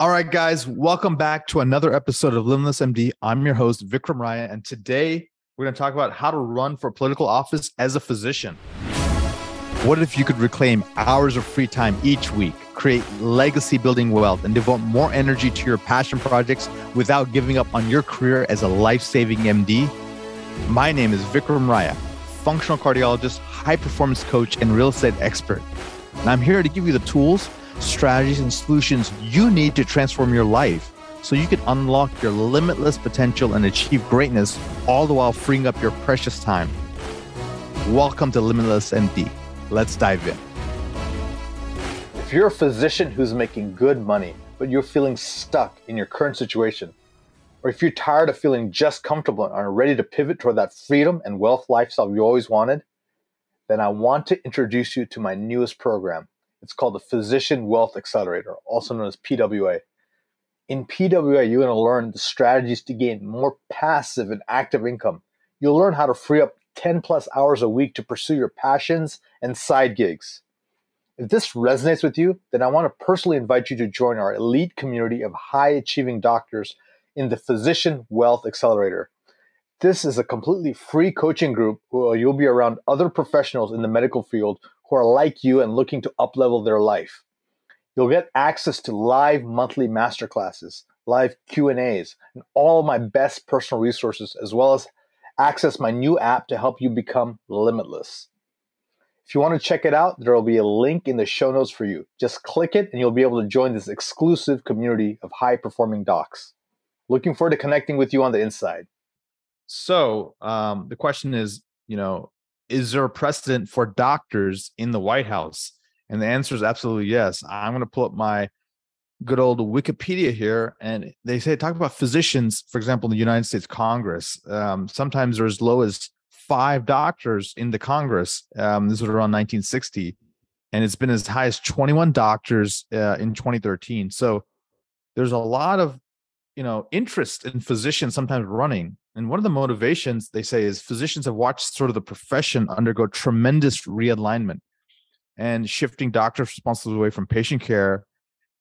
All right, guys, welcome back to another episode of Limitless MD. I'm your host, Vikram Raya, and today we're going to talk about how to run for political office as a physician. What if you could reclaim hours of free time each week, create legacy building wealth, and devote more energy to your passion projects without giving up on your career as a life saving MD? My name is Vikram Raya, functional cardiologist, high performance coach, and real estate expert. And I'm here to give you the tools strategies, and solutions you need to transform your life so you can unlock your limitless potential and achieve greatness, all the while freeing up your precious time. Welcome to Limitless MD. Let's dive in. If you're a physician who's making good money, but you're feeling stuck in your current situation, or if you're tired of feeling just comfortable and are ready to pivot toward that freedom and wealth lifestyle you always wanted, then I want to introduce you to my newest program. It's called the Physician Wealth Accelerator, also known as PWA. In PWA, you're going to learn the strategies to gain more passive and active income. You'll learn how to free up 10 plus hours a week to pursue your passions and side gigs. If this resonates with you, then I want to personally invite you to join our elite community of high achieving doctors in the Physician Wealth Accelerator. This is a completely free coaching group where you'll be around other professionals in the medical field who are like you and looking to uplevel their life. You'll get access to live monthly masterclasses, live Q&As, and all my best personal resources as well as access my new app to help you become limitless. If you want to check it out, there will be a link in the show notes for you. Just click it and you'll be able to join this exclusive community of high performing docs. Looking forward to connecting with you on the inside. So, um, the question is, you know, is there a precedent for doctors in the White House? And the answer is absolutely yes. I'm going to pull up my good old Wikipedia here, and they say talk about physicians, for example, in the United States Congress. Um, sometimes there's as low as five doctors in the Congress. Um, this was around 1960, and it's been as high as 21 doctors uh, in 2013. So there's a lot of you know interest in physicians sometimes running and one of the motivations they say is physicians have watched sort of the profession undergo tremendous realignment and shifting doctors' responsibility away from patient care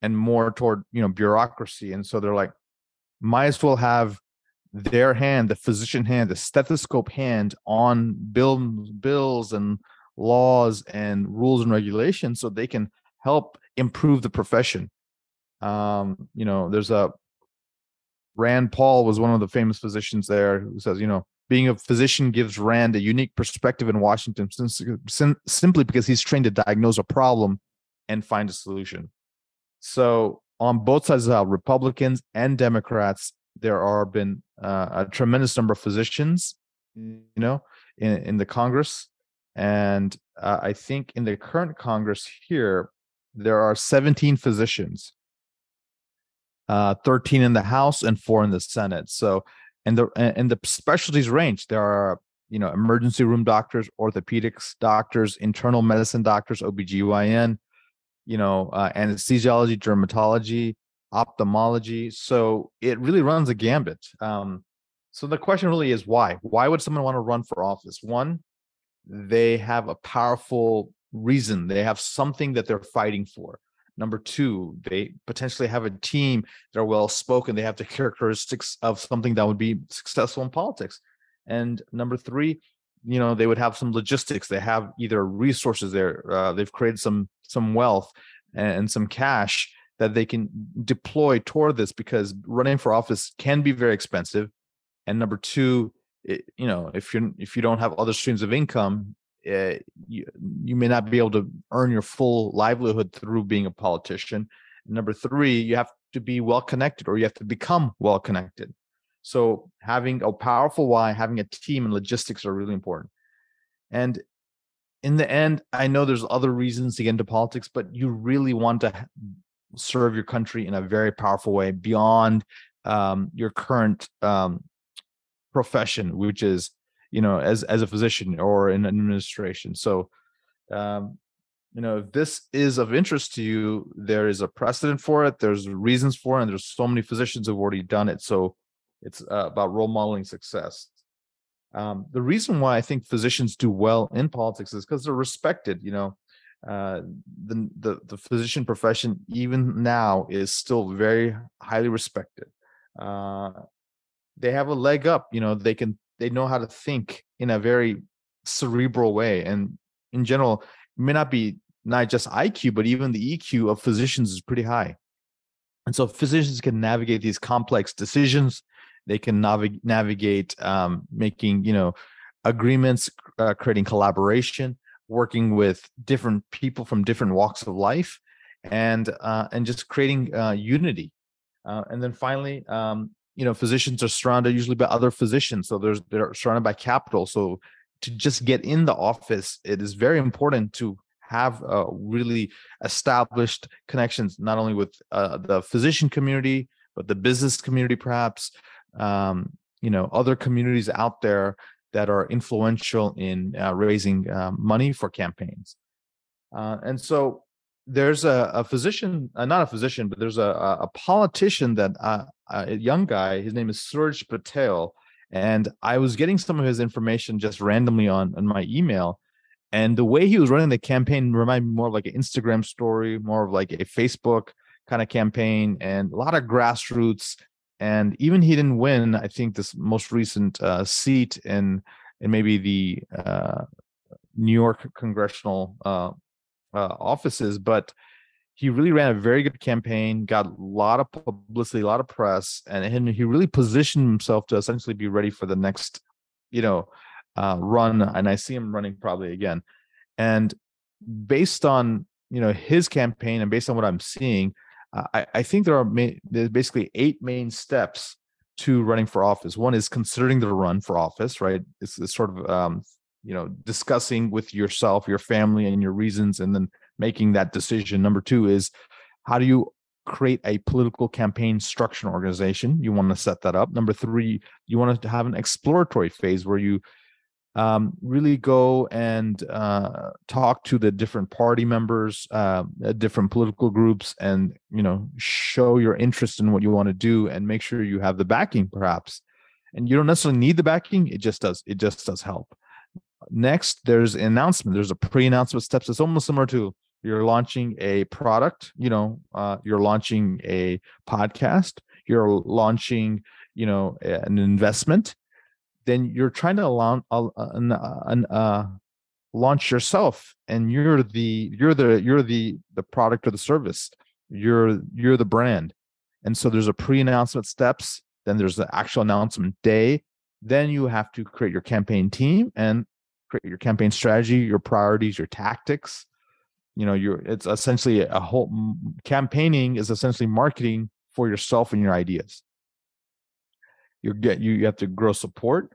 and more toward you know bureaucracy. And so they're like, might as well have their hand, the physician hand, the stethoscope hand on bill, bills and laws and rules and regulations so they can help improve the profession. Um, you know, there's a Rand Paul was one of the famous physicians there who says, you know, being a physician gives Rand a unique perspective in Washington simply because he's trained to diagnose a problem and find a solution. So, on both sides of the Republicans and Democrats, there are been uh, a tremendous number of physicians, you know, in, in the Congress. And uh, I think in the current Congress here, there are 17 physicians uh, 13 in the House and four in the Senate. So, and the and the specialties range. There are you know emergency room doctors, orthopedics doctors, internal medicine doctors, OBGYN, you know, uh, anesthesiology, dermatology, ophthalmology. So it really runs a gambit. Um, so the question really is why? Why would someone want to run for office? One, they have a powerful reason. They have something that they're fighting for. Number two, they potentially have a team that are well spoken. They have the characteristics of something that would be successful in politics. And number three, you know, they would have some logistics. They have either resources there. Uh, they've created some some wealth and some cash that they can deploy toward this because running for office can be very expensive. And number two, it, you know, if you if you don't have other streams of income, uh, you, you may not be able to earn your full livelihood through being a politician. Number three, you have to be well connected or you have to become well connected. So having a powerful why, having a team and logistics are really important. And in the end, I know there's other reasons to get into politics, but you really want to serve your country in a very powerful way beyond um, your current um, profession, which is you know as as a physician or in administration so um you know if this is of interest to you there is a precedent for it there's reasons for it and there's so many physicians who've already done it so it's uh, about role modeling success um, the reason why i think physicians do well in politics is because they're respected you know uh, the, the the physician profession even now is still very highly respected. Uh, they have a leg up. You know, they can they know how to think in a very cerebral way, and in general, may not be not just IQ, but even the EQ of physicians is pretty high. And so physicians can navigate these complex decisions. They can navig- navigate um, making, you know, agreements, uh, creating collaboration, working with different people from different walks of life, and uh, and just creating uh, unity. Uh, and then finally, um, you know, physicians are surrounded usually by other physicians, so there's they're surrounded by capital. So to just get in the office, it is very important to have uh, really established connections not only with uh, the physician community but the business community perhaps um, you know other communities out there that are influential in uh, raising uh, money for campaigns uh, and so there's a, a physician uh, not a physician but there's a, a politician that a young guy his name is suraj patel and i was getting some of his information just randomly on, on my email and the way he was running the campaign reminded me more of like an Instagram story, more of like a Facebook kind of campaign, and a lot of grassroots. And even he didn't win, I think, this most recent uh, seat in in maybe the uh, New York congressional uh, uh offices, but he really ran a very good campaign, got a lot of publicity, a lot of press, and he really positioned himself to essentially be ready for the next, you know, uh, run, and I see him running probably again. And based on you know his campaign and based on what I'm seeing, uh, I, I think there are ma- there's basically eight main steps to running for office. One is considering the run for office, right? It's, it's sort of um, you know discussing with yourself, your family, and your reasons, and then making that decision. Number two is how do you create a political campaign structure organization you want to set that up number three you want to have an exploratory phase where you um, really go and uh, talk to the different party members, uh, different political groups, and you know show your interest in what you want to do, and make sure you have the backing, perhaps. And you don't necessarily need the backing; it just does. It just does help. Next, there's an announcement. There's a pre-announcement steps. It's almost similar to you're launching a product. You know, uh, you're launching a podcast. You're launching, you know, an investment then you're trying to launch uh, uh, launch yourself and you're the you're the you're the the product or the service you're you're the brand and so there's a pre-announcement steps then there's the actual announcement day then you have to create your campaign team and create your campaign strategy your priorities your tactics you know you're it's essentially a whole campaigning is essentially marketing for yourself and your ideas. You get you, you have to grow support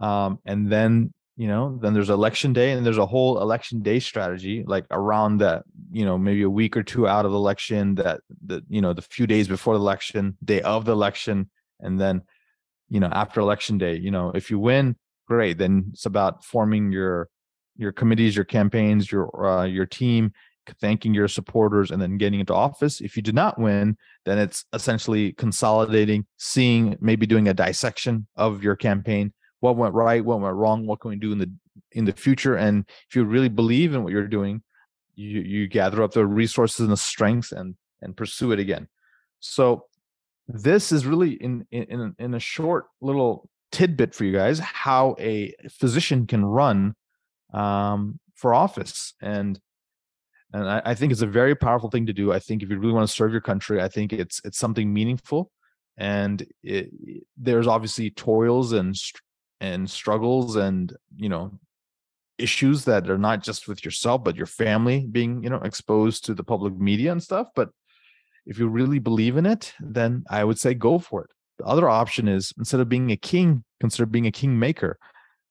um, and then you know then there's election day and there's a whole election day strategy like around that you know maybe a week or two out of the election that the you know the few days before the election day of the election and then you know after election day you know if you win great then it's about forming your your committees your campaigns your uh, your team thanking your supporters and then getting into office if you did not win then it's essentially consolidating seeing maybe doing a dissection of your campaign what went right, what went wrong, what can we do in the in the future. And if you really believe in what you're doing, you you gather up the resources and the strengths and and pursue it again. So this is really in in in a short little tidbit for you guys how a physician can run um, for office and and I, I, think it's a very powerful thing to do. I think if you really want to serve your country, I think it's it's something meaningful, and it, there's obviously toils and and struggles and you know issues that are not just with yourself but your family being you know exposed to the public media and stuff but if you really believe in it then i would say go for it the other option is instead of being a king consider being a king maker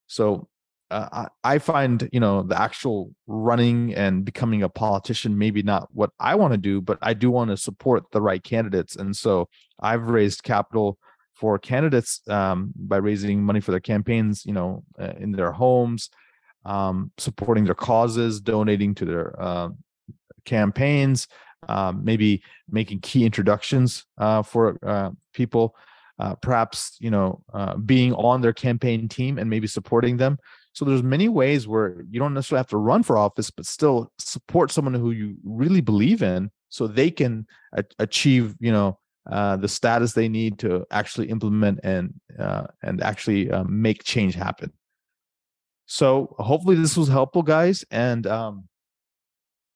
so uh, I, I find you know the actual running and becoming a politician maybe not what i want to do but i do want to support the right candidates and so i've raised capital for candidates um, by raising money for their campaigns, you know, uh, in their homes, um, supporting their causes, donating to their uh, campaigns, um, maybe making key introductions uh, for uh, people, uh, perhaps you know, uh, being on their campaign team and maybe supporting them. So there's many ways where you don't necessarily have to run for office, but still support someone who you really believe in, so they can achieve, you know, uh, the status they need to actually implement and uh, and actually um, make change happen. So hopefully this was helpful, guys, and um,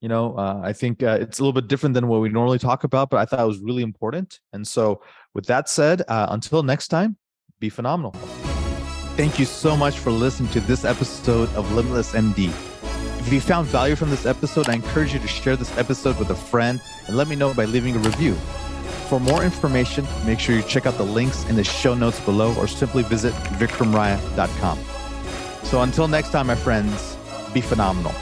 you know, uh, I think uh, it's a little bit different than what we normally talk about, but I thought it was really important. And so, with that said, uh, until next time, be phenomenal. Thank you so much for listening to this episode of Limitless MD. If you found value from this episode, I encourage you to share this episode with a friend and let me know by leaving a review. For more information, make sure you check out the links in the show notes below or simply visit vikramraya.com. So until next time, my friends, be phenomenal.